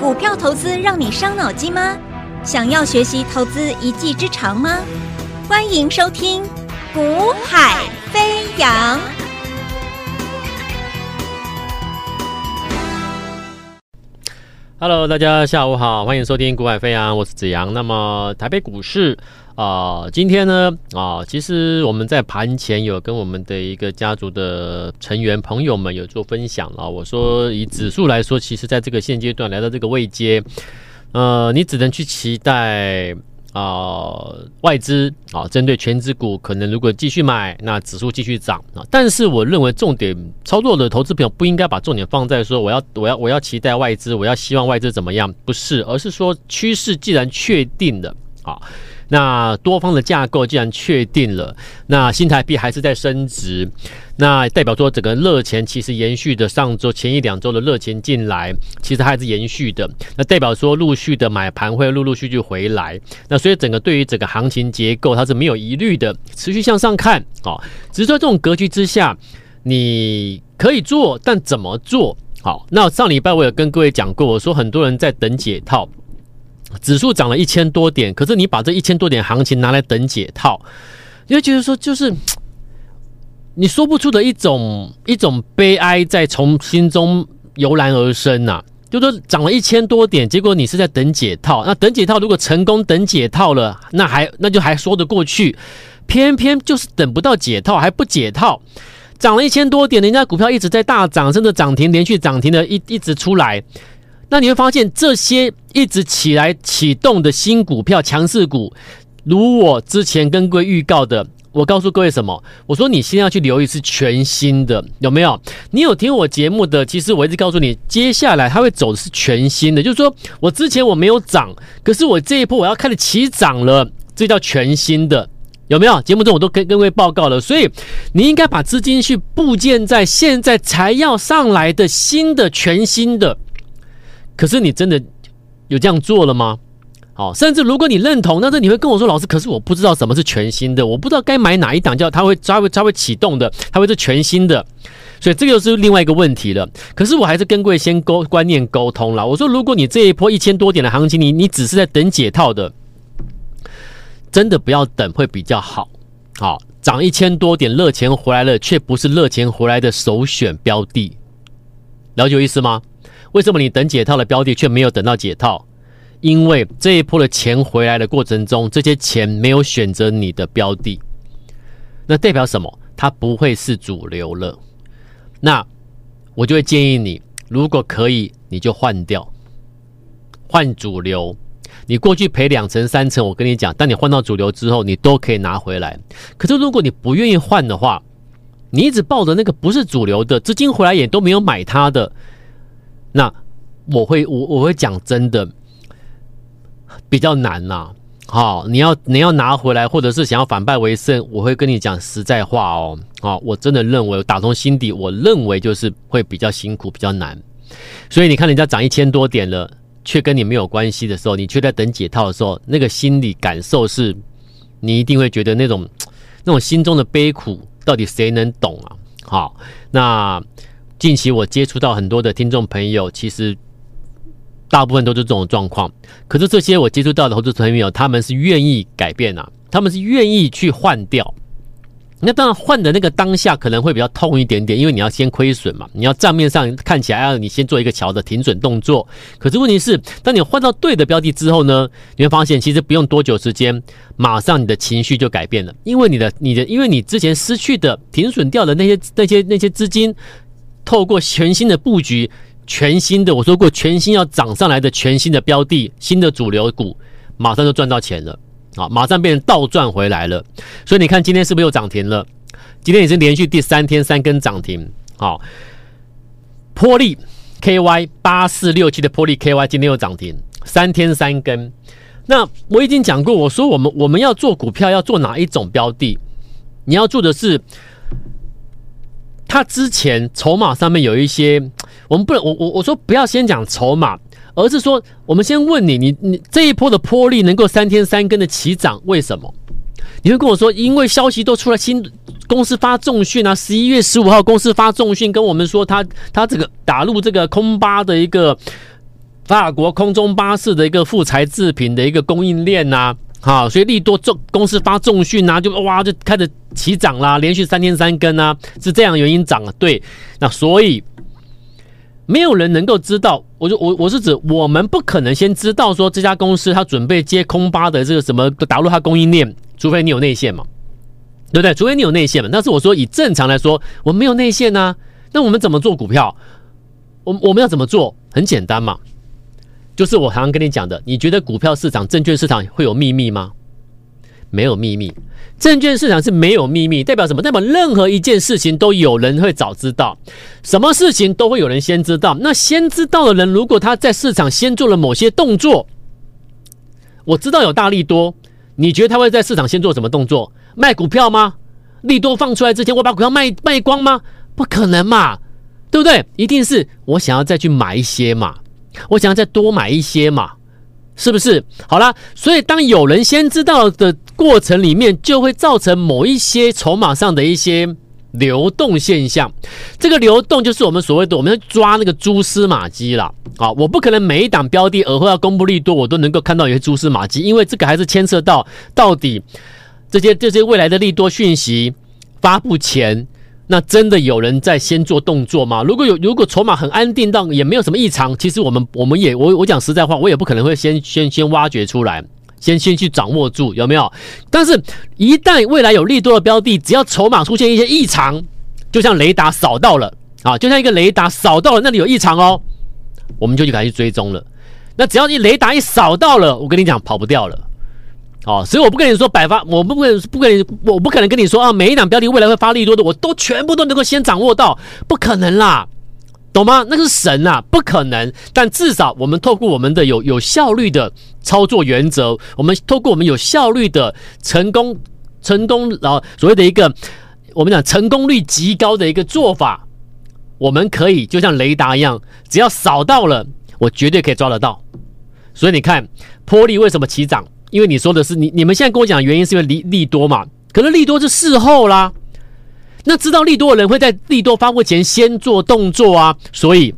股票投资让你伤脑筋吗？想要学习投资一技之长吗？欢迎收听《股海飞扬》。Hello，大家下午好，欢迎收听《股海飞扬》，我是子阳。那么台北股市啊、今天呢啊、其实我们在盘前有跟我们的一个家族的成员朋友们有做分享了。我说以指数来说，其实在这个现阶段来到这个位阶，呃，你只能去期待。啊、外资啊，针对权值股，可能如果继续买，那指数继续涨啊。但是我认为重点操作的投资朋友不应该把重点放在说我要我要我要期待外资，我要希望外资怎么样？不是，而是说趋势既然确定了啊。那多方的架构既然确定了，那新台币还是在升值，那代表说整个热钱其实延续的上周前一两周的热钱进来，其实还是延续的。那代表说陆续的买盘会陆陆续续回来，那所以整个对于整个行情结构它是没有疑虑的，持续向上看啊。只是说这种格局之下，你可以做，但怎么做？好，那上礼拜我有跟各位讲过，我说很多人在等解套。指数涨了一千多点，可是你把这一千多点行情拿来等解套，因为觉得说就是你说不出的一种一种悲哀在从心中油然而生呐、就说涨了一千多点，结果你是在等解套。那等解套如果成功等解套了，那还那就还说得过去。偏偏就是等不到解套，还不解套，涨了一千多点，人家股票一直在大涨，甚至涨停连续涨停的一一直出来。那你会发现，这些一直起来启动的新股票、强势股，如我之前跟各位预告的，我告诉各位什么？我说你先要去留意是全新的，有没有？你有听我节目的？其实我一直告诉你，接下来它会走的是全新的，就是说我之前我没有涨，可是我这一波我要开始起涨了，这叫全新的，有没有？节目中我都跟各位报告了，所以你应该把资金去布建在现在才要上来的新的全新的。可是你真的有这样做了吗？好，甚至如果你认同，那这你会跟我说，老师，可是我不知道什么是全新的，我不知道该买哪一档，叫它会它会它会启动的，它会是全新的，所以这个又是另外一个问题了。可是我还是跟各位先沟观念沟通了。我说，如果你这一波一千多点的行情，你你只是在等解套的，真的不要等会比较好。好，涨一千多点，热钱回来了，却不是热钱回来的首选标的，了解我意思吗？为什么你等解套的标的却没有等到解套？因为这一波的钱回来的过程中，这些钱没有选择你的标的，那代表什么？它不会是主流了。那我就会建议你，如果可以，你就换掉，换主流。你过去赔两成三成，我跟你讲，当你换到主流之后，你都可以拿回来。可是如果你不愿意换的话，你一直抱着那个不是主流的资金回来也都没有买它的。那我会我我会讲真的比较难呐、啊，好，你要你要拿回来，或者是想要反败为胜，我会跟你讲实在话哦，啊，我真的认为打从心底，我认为就是会比较辛苦，比较难。所以你看人家涨一千多点了，却跟你没有关系的时候，你却在等解套的时候，那个心理感受是，你一定会觉得那种那种心中的悲苦，到底谁能懂啊？好，那。近期我接触到很多的听众朋友，其实大部分都是这种状况。可是这些我接触到的投资朋友，他们是愿意改变啊，他们是愿意去换掉。那当然换的那个当下可能会比较痛一点点，因为你要先亏损嘛，你要账面上看起来要你先做一个桥的停损动作。可是问题是，当你换到对的标的之后呢，你会发现其实不用多久时间，马上你的情绪就改变了，因为你的你的因为你之前失去的停损掉的那些那些那些资金。透过全新的布局，全新的我说过，全新要涨上来的全新的标的，新的主流股，马上就赚到钱了啊！马上变成倒赚回来了。所以你看今天是不是又涨停了？今天已经连续第三天三根涨停。好，波利 KY 八四六七的波利 KY 今天又涨停，三天三根。那我已经讲过，我说我们我们要做股票要做哪一种标的？你要做的是。他之前筹码上面有一些，我们不能，我我我说不要先讲筹码，而是说我们先问你，你你这一波的波丽能够三天三根的起涨，为什么？你会跟我说，因为消息都出来，新公司发重讯啊，十一月十五号公司发重讯跟我们说他，他这个打入这个空巴的一个法国空中巴士的一个副材制品的一个供应链呐、好，所以利多重公司发重讯啊，就哇就开始起涨啦，连续三天三根啊，是这样的原因涨啊，对，那所以没有人能够知道，我就我我是指我们不可能先知道说这家公司它准备接空巴的这个什么打入它供应链，除非你有内线嘛，对不对？除非你有内线嘛，但是我说以正常来说，我们没有内线呐、那我们怎么做股票？我我们要怎么做？很简单嘛。就是我常常跟你讲的，你觉得股票市场、证券市场会有秘密吗？没有秘密，证券市场是没有秘密，代表什么？代表任何一件事情都有人会早知道，什么事情都会有人先知道。那先知道的人，如果他在市场先做了某些动作，我知道有大利多，你觉得他会在市场先做什么动作？卖股票吗？利多放出来之前，我把股票卖卖光吗？不可能嘛，对不对？一定是我想要再去买一些嘛。我想要再多买一些嘛，是不是？好啦，所以当有人先知道的过程里面，就会造成某一些筹码上的一些流动现象。这个流动就是我们所谓的我们要抓那个蛛丝马迹了啊！我不可能每一档标的而后要公布利多，我都能够看到一些蛛丝马迹，因为这个还是牵涉到到底这些这些未来的利多讯息发布前。那真的有人在先做动作吗？如果有，如果筹码很安定到也没有什么异常，其实我们我们也我我讲实在话，我也不可能会先先先挖掘出来，先先去掌握住有没有？但是，一旦未来有利多的标的，只要筹码出现一些异常，就像雷达扫到了啊，就像一个雷达扫到了那里有异常哦，我们就去赶去追踪了。那只要你雷达一扫到了，我跟你讲跑不掉了。哦，所以我不跟你说百发，我不跟不跟你，我不可能跟你说啊，每一档标的未来会发利多的，我都全部都能够先掌握到，不可能啦，懂吗？那是神啊，不可能。但至少我们透过我们的有有效率的操作原则，我们透过我们有效率的成功成功然啊，所谓的一个我们讲成功率极高的一个做法，我们可以就像雷达一样，只要扫到了，我绝对可以抓得到。所以你看，波丽为什么起涨？因为你说的是你你们现在跟我讲原因是因为利利多嘛？可是利多是事后啦，那知道利多的人会在利多发布前先做动作啊，所以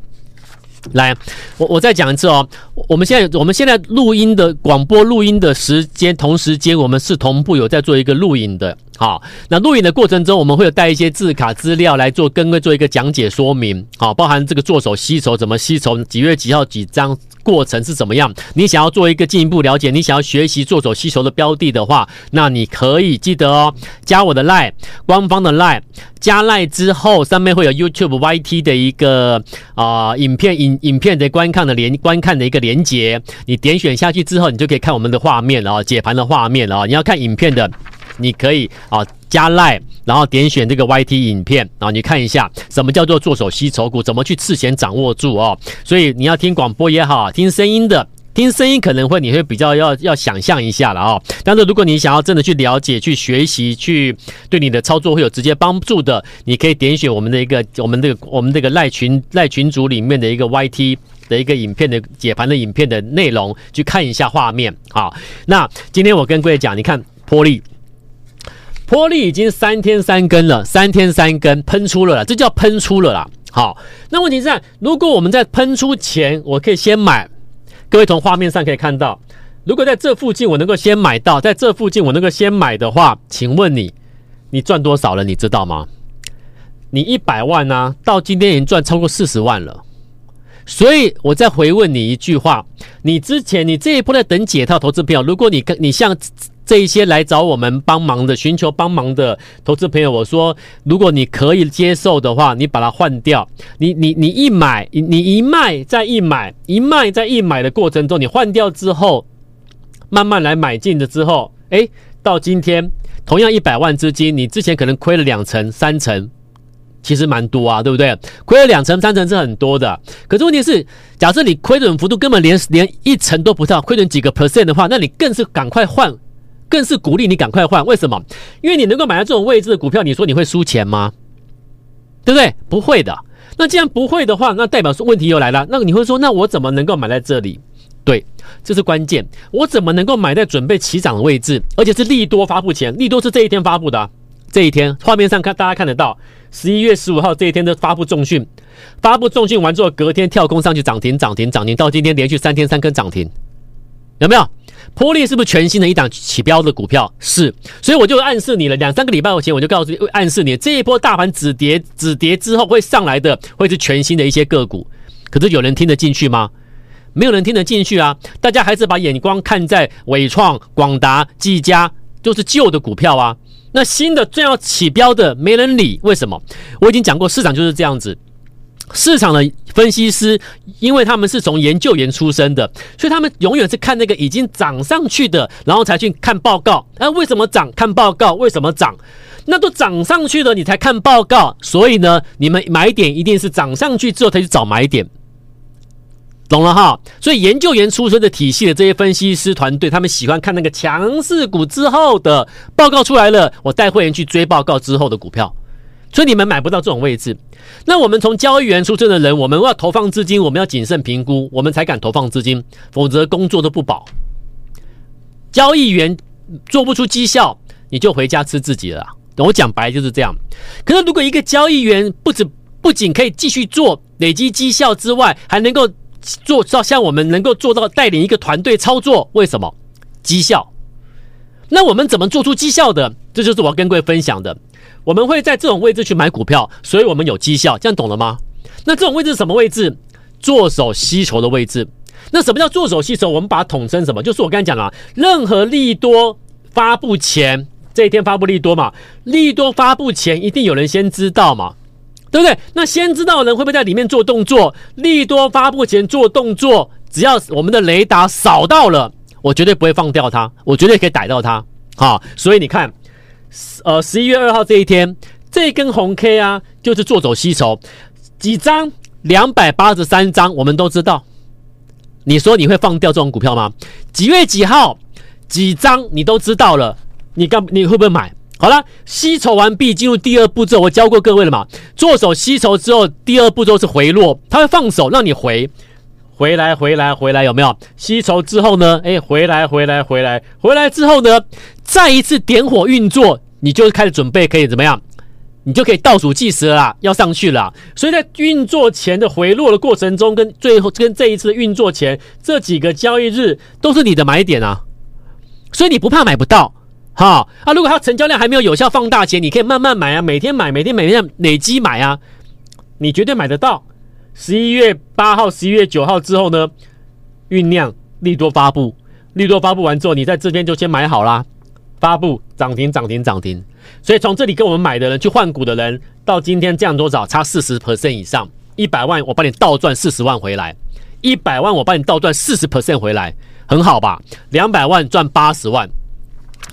来我我再讲一次哦，我们现在我们现在录音的广播录音的时间同时间我们是同步有在做一个录影的。好，那录影的过程中，我们会有带一些字卡资料来做，跟各位做一个讲解说明。好，包含这个做手吸筹怎么吸筹，几月几号几张，过程是怎么样？你想要做一个进一步了解，你想要学习做手吸筹的标的的话，那你可以记得哦，加我的 Line，官方的 Line，加 Line 之后上面会有 YouTube YT 的一个啊、影片影影片的观看的连观看的一个连接，你点选下去之后，你就可以看我们的画面了，解盘的画面了。你要看影片的。你可以啊加赖然后点选这个 YT 影片，啊你看一下什么叫做做手吸筹股，怎么去事前掌握住哦。所以你要听广播也好，听声音的，听声音可能会你会比较要要想象一下了哦。但是如果你想要真的去了解、去学习、去对你的操作会有直接帮助的，你可以点选我们的一个我们这个我们这个赖群赖群组里面的一个 YT 的一个影片的解盘的影片的内容，去看一下画面。好，那今天我跟各位讲，你看波丽。波丽已经三天三更了，三天三更喷出了啦，这叫喷出了啦。好，那问题是，如果我们在喷出前，我可以先买，各位从画面上可以看到，如果在这附近我能够先买到，在这附近我能够先买的话，请问你，你赚多少了？你知道吗？你一百万呢、到今天已经赚超过四十万了。所以我再回问你一句话：你之前你这一波在等解套投资票，如果你跟你像。这一些来找我们帮忙的、寻求帮忙的投资朋友，我说，如果你可以接受的话，你把它换掉。你、你、你一买，你一卖再一买，一卖再一买的过程中，你换掉之后，慢慢来买进的之后，诶，到今天同样一百万资金，你之前可能亏了两成、三成，其实蛮多啊，对不对？亏了两成、三成是很多的。可是问题是，假设你亏损幅度根本连连一成都不到，亏损几个 percent 的话，那你更是赶快换。更是鼓励你赶快换，为什么？因为你能够买到这种位置的股票，你说你会输钱吗？对不对？不会的。那既然不会的话，那代表说问题又来了。那你会说，那我怎么能够买在这里？对，这是关键。我怎么能够买在准备起涨的位置？而且是利多发布前，利多是这一天发布的，这一天画面上看大家看得到，十一月十五号这一天的发布重讯，发布重讯完之后，隔天跳空上去涨停，涨停，涨停，到今天连续三天三根涨停，有没有？波丽是不是全新的一档起标的股票？是，所以我就暗示你了，两三个礼拜前我就告诉你，暗示你这一波大盘止跌止跌之后会上来的，会是全新的一些个股。可是有人听得进去吗？没有人听得进去啊！大家还是把眼光看在伟创、广达、技嘉，都是旧的股票啊。那新的正要起标的没人理，为什么？我已经讲过，市场就是这样子。市场的分析师，因为他们是从研究员出身的，所以他们永远是看那个已经涨上去的，然后才去看报告。啊，为什么涨？看报告，为什么涨？那都涨上去了，你才看报告。所以呢，你们买点一定是涨上去之后才去找买点，懂了哈？所以研究员出身的体系的这些分析师团队，他们喜欢看那个强势股之后的报告出来了，我带会员去追报告之后的股票。所以你们买不到这种位置。那我们从交易员出身的人，我们要投放资金，我们要谨慎评估，我们才敢投放资金，否则工作都不保。交易员做不出绩效，你就回家吃自己了。我讲白就是这样。可是如果一个交易员不止不仅可以继续做累积绩效之外，还能够做到像我们能够做到带领一个团队操作，为什么？绩效。那我们怎么做出绩效的？这就是我要跟各位分享的。我们会在这种位置去买股票，所以我们有绩效，这样懂了吗？那这种位置是什么位置？做手吸筹的位置。那什么叫做手吸筹？我们把它统称什么？就是我刚才讲了，任何利多发布前，这一天发布利多嘛，利多发布前一定有人先知道嘛，对不对？那先知道的人会不会在里面做动作？利多发布前做动作，只要我们的雷达扫到了，我绝对不会放掉它，我绝对可以逮到它。好，所以你看。呃，十一月二号这一天，这根红 K 啊，就是做走吸筹，几张？两百八十三张，我们都知道。你说你会放掉这种股票吗？几月几号？几张？你都知道了，你干你会不会买？好了，吸筹完毕，进入第二步骤，我教过各位了嘛？做手吸筹之后，第二步骤是回落，它会放手让你回，回来，回来，回来，有没有？吸筹之后呢？哎，回来，回来，回来，回来之后呢？再一次点火运作。你就开始准备可以怎么样？你就可以倒数计时了啦，要上去了。所以在运作前的回落的过程中，跟最后跟这一次运作前这几个交易日都是你的买点啊。所以你不怕买不到哈啊！如果它成交量还没有有效放大前，你可以慢慢买啊，每天买，每天每天累积买啊，你绝对买得到。十一月八号、十一月九号之后呢，酝酿利多发布，利多发布完之后，你在这边就先买好啦。发布涨停涨停涨停，所以从这里跟我们买的人去换股的人，到今天降多少？差四十 percent 以上，一百万我帮你倒赚四十万回来，一百万我帮你倒赚四十 percent 回来，很好吧？两百万赚八十万，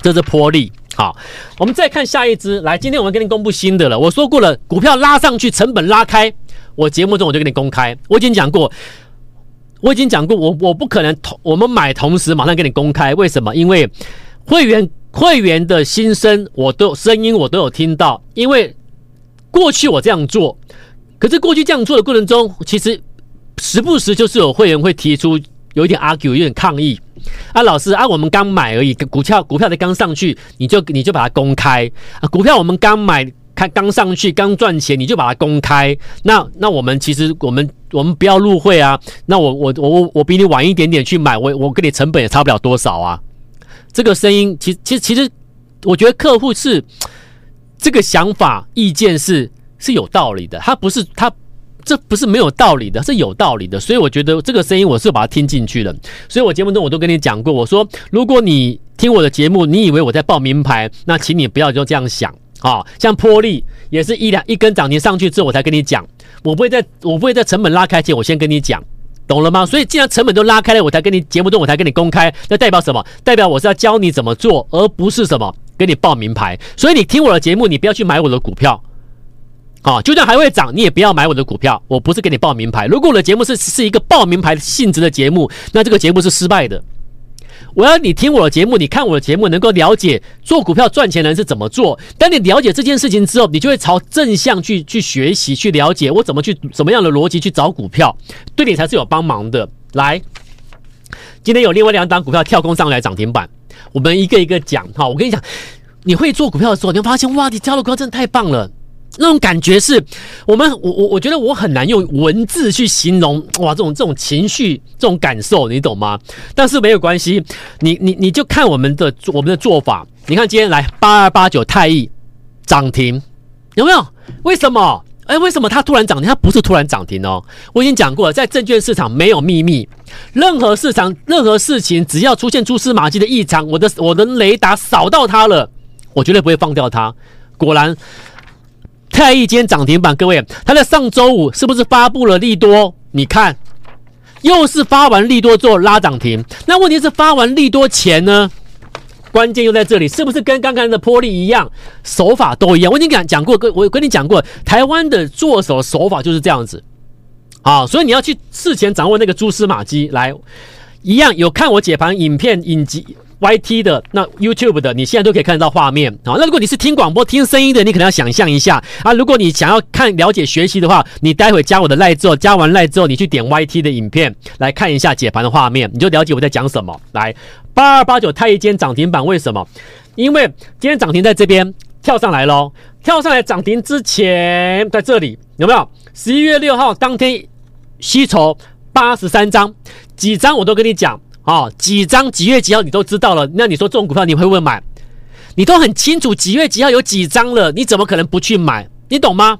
这是波利。好，我们再看下一支，来，今天我们给你公布新的了。我说过了，股票拉上去，成本拉开，我节目中我就给你公开。我已经讲过，我已经讲过，我我不可能同我们买同时马上给你公开，为什么？因为会员。会员的心声，我都声音我都有听到。因为过去我这样做，可是过去这样做的过程中，其实时不时就是有会员会提出有一点 argue，有点抗议。啊，老师啊，我们刚买而已，股票股票才刚上去，你就你就把它公开啊？股票我们刚买，开刚上去，刚赚钱，你就把它公开？那那我们其实我们我们不要入会啊？那我我我我比你晚一点点去买，我我跟你成本也差不了多少啊？这个声音，其其实其实，我觉得客户是这个想法、意见是是有道理的。他不是他，这不是没有道理的，是有道理的。所以我觉得这个声音，我是把它听进去的。所以我节目中我都跟你讲过，我说如果你听我的节目，你以为我在报名牌，那请你不要就这样想啊。像波丽也是一两一根涨停上去之后，我才跟你讲，我不会在我不会在成本拉开前，我先跟你讲。懂了吗？所以既然成本都拉开了，我才跟你节目中我才跟你公开，那代表什么？代表我是要教你怎么做，而不是什么给你报名牌。所以你听我的节目，你不要去买我的股票，啊，就算还会涨，你也不要买我的股票。我不是给你报名牌。如果我的节目是是一个报名牌性质的节目，那这个节目是失败的。我要你听我的节目，你看我的节目，能够了解做股票赚钱的人是怎么做。当你了解这件事情之后，你就会朝正向去去学习，去了解我怎么去什么样的逻辑去找股票，对你才是有帮忙的。来，今天有另外两档股票跳空上来涨停板，我们一个一个讲哈。我跟你讲，你会做股票的时候，你会发现哇，你挑的股票真的太棒了。那种感觉是我们我我我觉得我很难用文字去形容哇，这种这种情绪这种感受，你懂吗？但是没有关系，你你你就看我们的我们的做法。你看今天来八二八九太毅涨停，有没有？为什么？哎，为什么它突然涨停？它不是突然涨停哦。我已经讲过了，在证券市场没有秘密，任何市场任何事情只要出现蛛丝马迹的异常，我的我的雷达扫到它了，我绝对不会放掉它。果然。太毅今天涨停板，各位，他在上周五是不是发布了利多？你看，又是发完利多做拉涨停。那问题是发完利多前呢？关键又在这里，是不是跟刚刚的波利一样，手法都一样？我已经讲讲过，跟我跟你讲过，台湾的做手手法就是这样子啊，所以你要去事前掌握那个蛛丝马迹来，一样有看我解盘影片影集。YT 的那 YouTube 的，你现在都可以看得到画面啊。那如果你是听广播听声音的，你可能要想象一下啊。如果你想要看了解学习的话，你待会加我的赖之后，加完赖之后，你去点 YT 的影片来看一下解盘的画面，你就了解我在讲什么。来，八二八九太毅今天涨停板，为什么？因为今天涨停在这边跳上来喽，跳上来涨停之前在这里有没有？十一月六号当天吸筹八十三张，几张我都跟你讲。哦，几张几月几号你都知道了，那你说这种股票你会不会买？你都很清楚几月几号有几张了，你怎么可能不去买？你懂吗？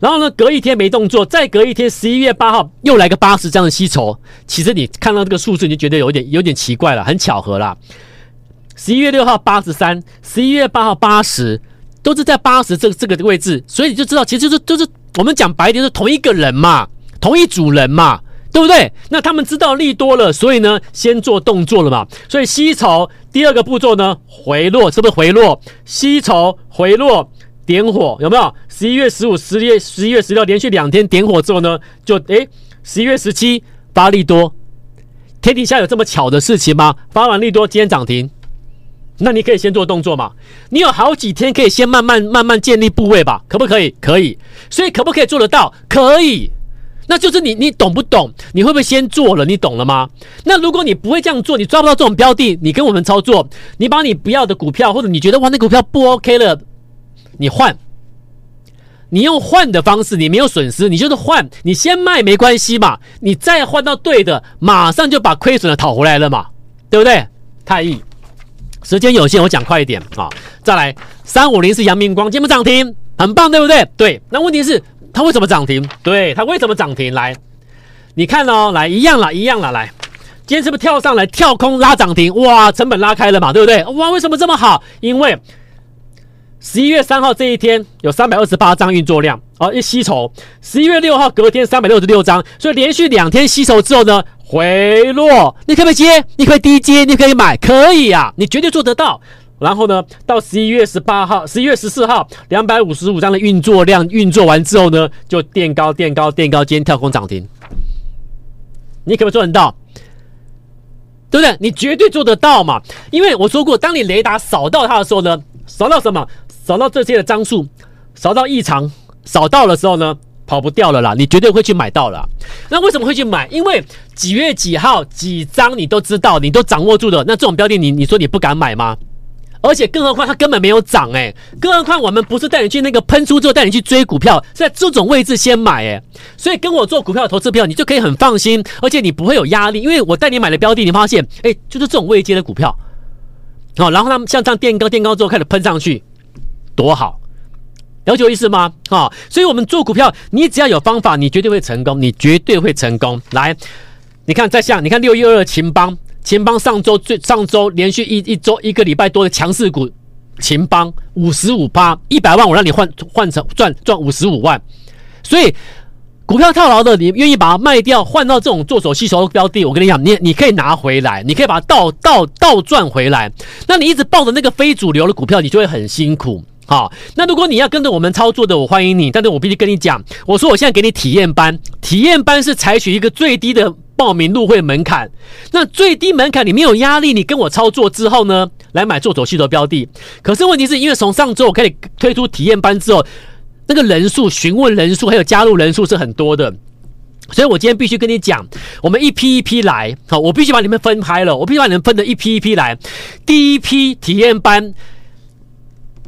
然后呢，隔一天没动作，再隔一天十一月八号又来个八十张的吸筹，其实你看到这个数字你就觉得有点有点奇怪了，很巧合啦。十一月六号八十三，十一月八号八十，都是在八十这这个位置，所以你就知道其实就是就是我们讲白一点是同一个人嘛，同一组人嘛。对不对？那他们知道利多了，所以呢，先做动作了嘛。所以吸筹第二个步骤呢，回落是不是回落？吸筹回落点火有没有？十一月十五、十一月十一月十六连续两天点火之后呢，就诶，十一月十七发利多。天底下有这么巧的事情吗？发完利多今天涨停，那你可以先做动作嘛。你有好几天可以先慢慢慢慢建立部位吧，可不可以？可以。所以可不可以做得到？可以。那就是你，你懂不懂？你会不会先做了？你懂了吗？那如果你不会这样做，你抓不到这种标的，你跟我们操作，你把你不要的股票，或者你觉得哇，那股票不 OK 了，你换，你用换的方式，你没有损失，你就是换，你先卖没关系嘛，你再换到对的，马上就把亏损的讨回来了嘛，对不对？太易，时间有限，我讲快一点啊，再来三五零是阳明光，今天涨停，很棒，对不对？对，那问题是。它为什么涨停？对，它为什么涨停？来，你看哦，来一样了，一样了，来，今天是不是跳上来跳空拉涨停？哇，成本拉开了嘛，对不对？哇，为什么这么好？因为十一月三号这一天有三百二十八张运作量，哦，一吸筹。十一月六号隔天三百六十六张，所以连续两天吸筹之后呢，回落，你可不可以接？你可以低接，你可以买，可以啊，你绝对做得到。然后呢，到十一月十八号、十一月十四号，两百五十五张的运作量运作完之后呢，就垫高、垫高、垫高，今天跳空涨停。你可不可以做得到？对不对？你绝对做得到嘛！因为我说过，当你雷达扫到它的时候呢，扫到什么？扫到这些的张数，扫到异常，扫到的时候呢，跑不掉了啦！你绝对会去买到了。那为什么会去买？因为几月几号几张你都知道，你都掌握住的。那这种标的你，你你说你不敢买吗？而且更何况它根本没有涨哎，更何况我们不是带你去那个喷出之后带你去追股票，在这种位置先买哎，所以跟我做股票投资票，你就可以很放心，而且你不会有压力，因为我带你买的标的，你发现哎，就是这种位阶的股票，好，然后他们像这样垫高垫高之后开始喷上去，多好，了解我意思吗？好，所以我们做股票，你只要有方法，你绝对会成功，你绝对会成功。来，你看再像，你看六一二二勤邦。秦邦上周最上周连续一一周一个礼拜多的强势股，秦邦五十五趴一百万，我让你换换成赚赚五十五万，所以股票套牢的，你愿意把它卖掉，换到这种做手吸筹的标的，我跟你讲，你你可以拿回来，你可以把它倒倒倒赚回来。那你一直抱着那个非主流的股票，你就会很辛苦。好，那如果你要跟着我们操作的，我欢迎你，但是我必须跟你讲，我说我现在给你体验班，体验班是采取一个最低的。报名入会门槛，那最低门槛你没有压力，你跟我操作之后呢，来买做手吸筹标的。可是问题是因为从上周我开始推出体验班之后，那个人数、询问人数还有加入人数是很多的，所以我今天必须跟你讲，我们一批一批来，好，我必须把你们分开了，我必须把你们分的一批一批来。第一批体验班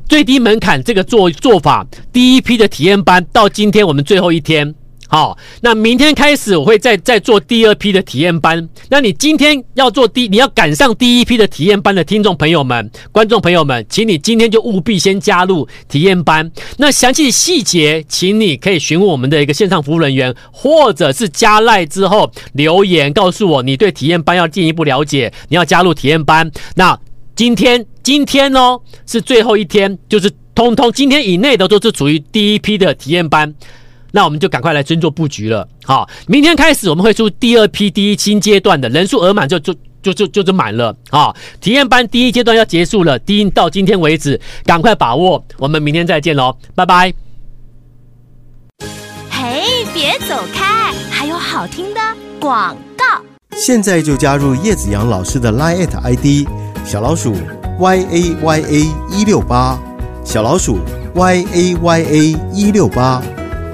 最低门槛这个做做法，第一批的体验班到今天我们最后一天。好，那明天开始我会再再做第二批的体验班。那你今天要做第，你要赶上第一批的体验班的听众朋友们、观众朋友们，请你今天就务必先加入体验班。那详细细节，请你可以询问我们的一个线上服务人员，或者是加赖之后留言告诉我，你对体验班要进一步了解，你要加入体验班。那今天今天哦是最后一天，就是通通今天以内的都是属于第一批的体验班。那我们就赶快来先做布局了。好，明天开始我们会出第二批第一新阶段的人数额满就就就就就就满了。好，体验班第一阶段要结束了，第一到今天为止，赶快把握。我们明天再见喽，拜拜。嘿，别走开，还有好听的广告。现在就加入叶子阳老师的 Line ID 小老鼠 y a y a 一六八，小老鼠 y a y a 一六八。